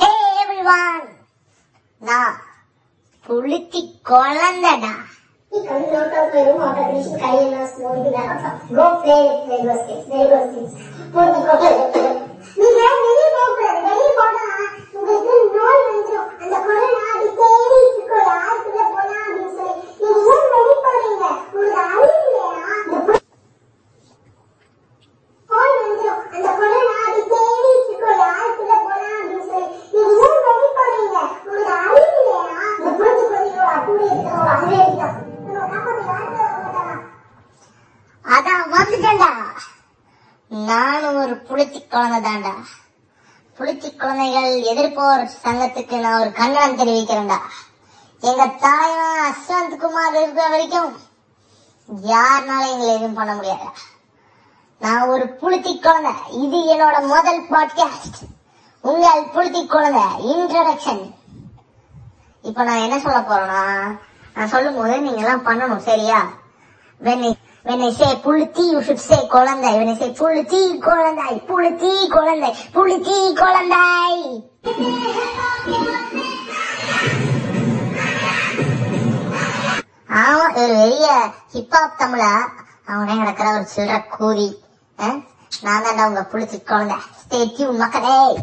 హే everyone నా పులికి కొలందడ ఈ కళ్ళు నోట్లో పోయి ఒక కృష్ణ కయ్యలో நானும் ஒரு புளிச்சி குழந்தை தான்டா. புளிச்சி குழந்தைகள் எதிர்ப்போர் சங்கத்துக்கு நான் ஒரு கண்டனம் தெரிவிக்கிறேன்டா. எங்க தாயம் அஸ்வந்த் குமார் இருக்கிற வரைக்கும் யாருனால எங்களை எதுவும் பண்ண முடியாதா நான் ஒரு புளித்தி குழந்தை. இது என்னோட முதல் பாட்காஸ்ட் உங்கள் புளித்தி குழந்தை இன்ட்ரடக்ஷன் இப்ப நான் என்ன சொல்ல போறேன்னா நான் சொல்லும் போது நீங்க எல்லாம் பண்ணணும் சரியா? வென் when I say புளுத்தி you should say குழந்தை. when I say புளுத்தி குழந்தை. புளுத்தி குழந்தை. புளுத்தி குழந்தை. ஆமா ஒரு பெரிய ஹிப்ஹாப் தமிழா? அவனே கிடக்கிற ஒரு சில்லற கூவி. நான் தான்டா உங்க புளிச்சி குழந்தை. ஸ்டேட்யூ டியூன் மக்களே.